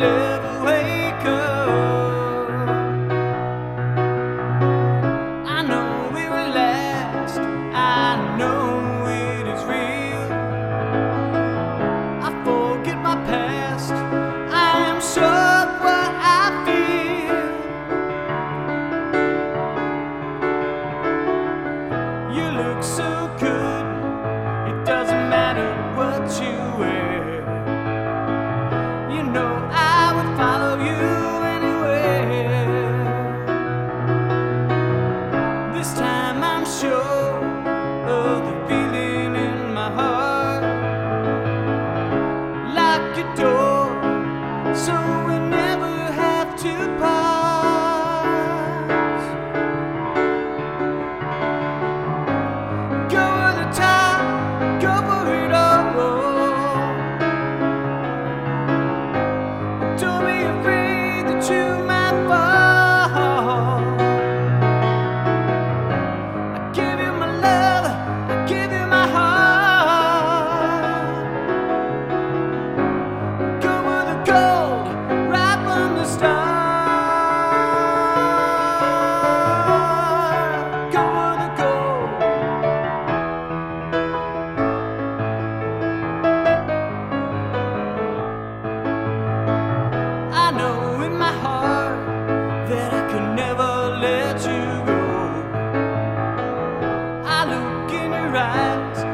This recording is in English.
never wake up. I know will last, I know it is real. I forget my past, I am sure what I feel. You look so good, it doesn't matter what you wear. You know I your eyes.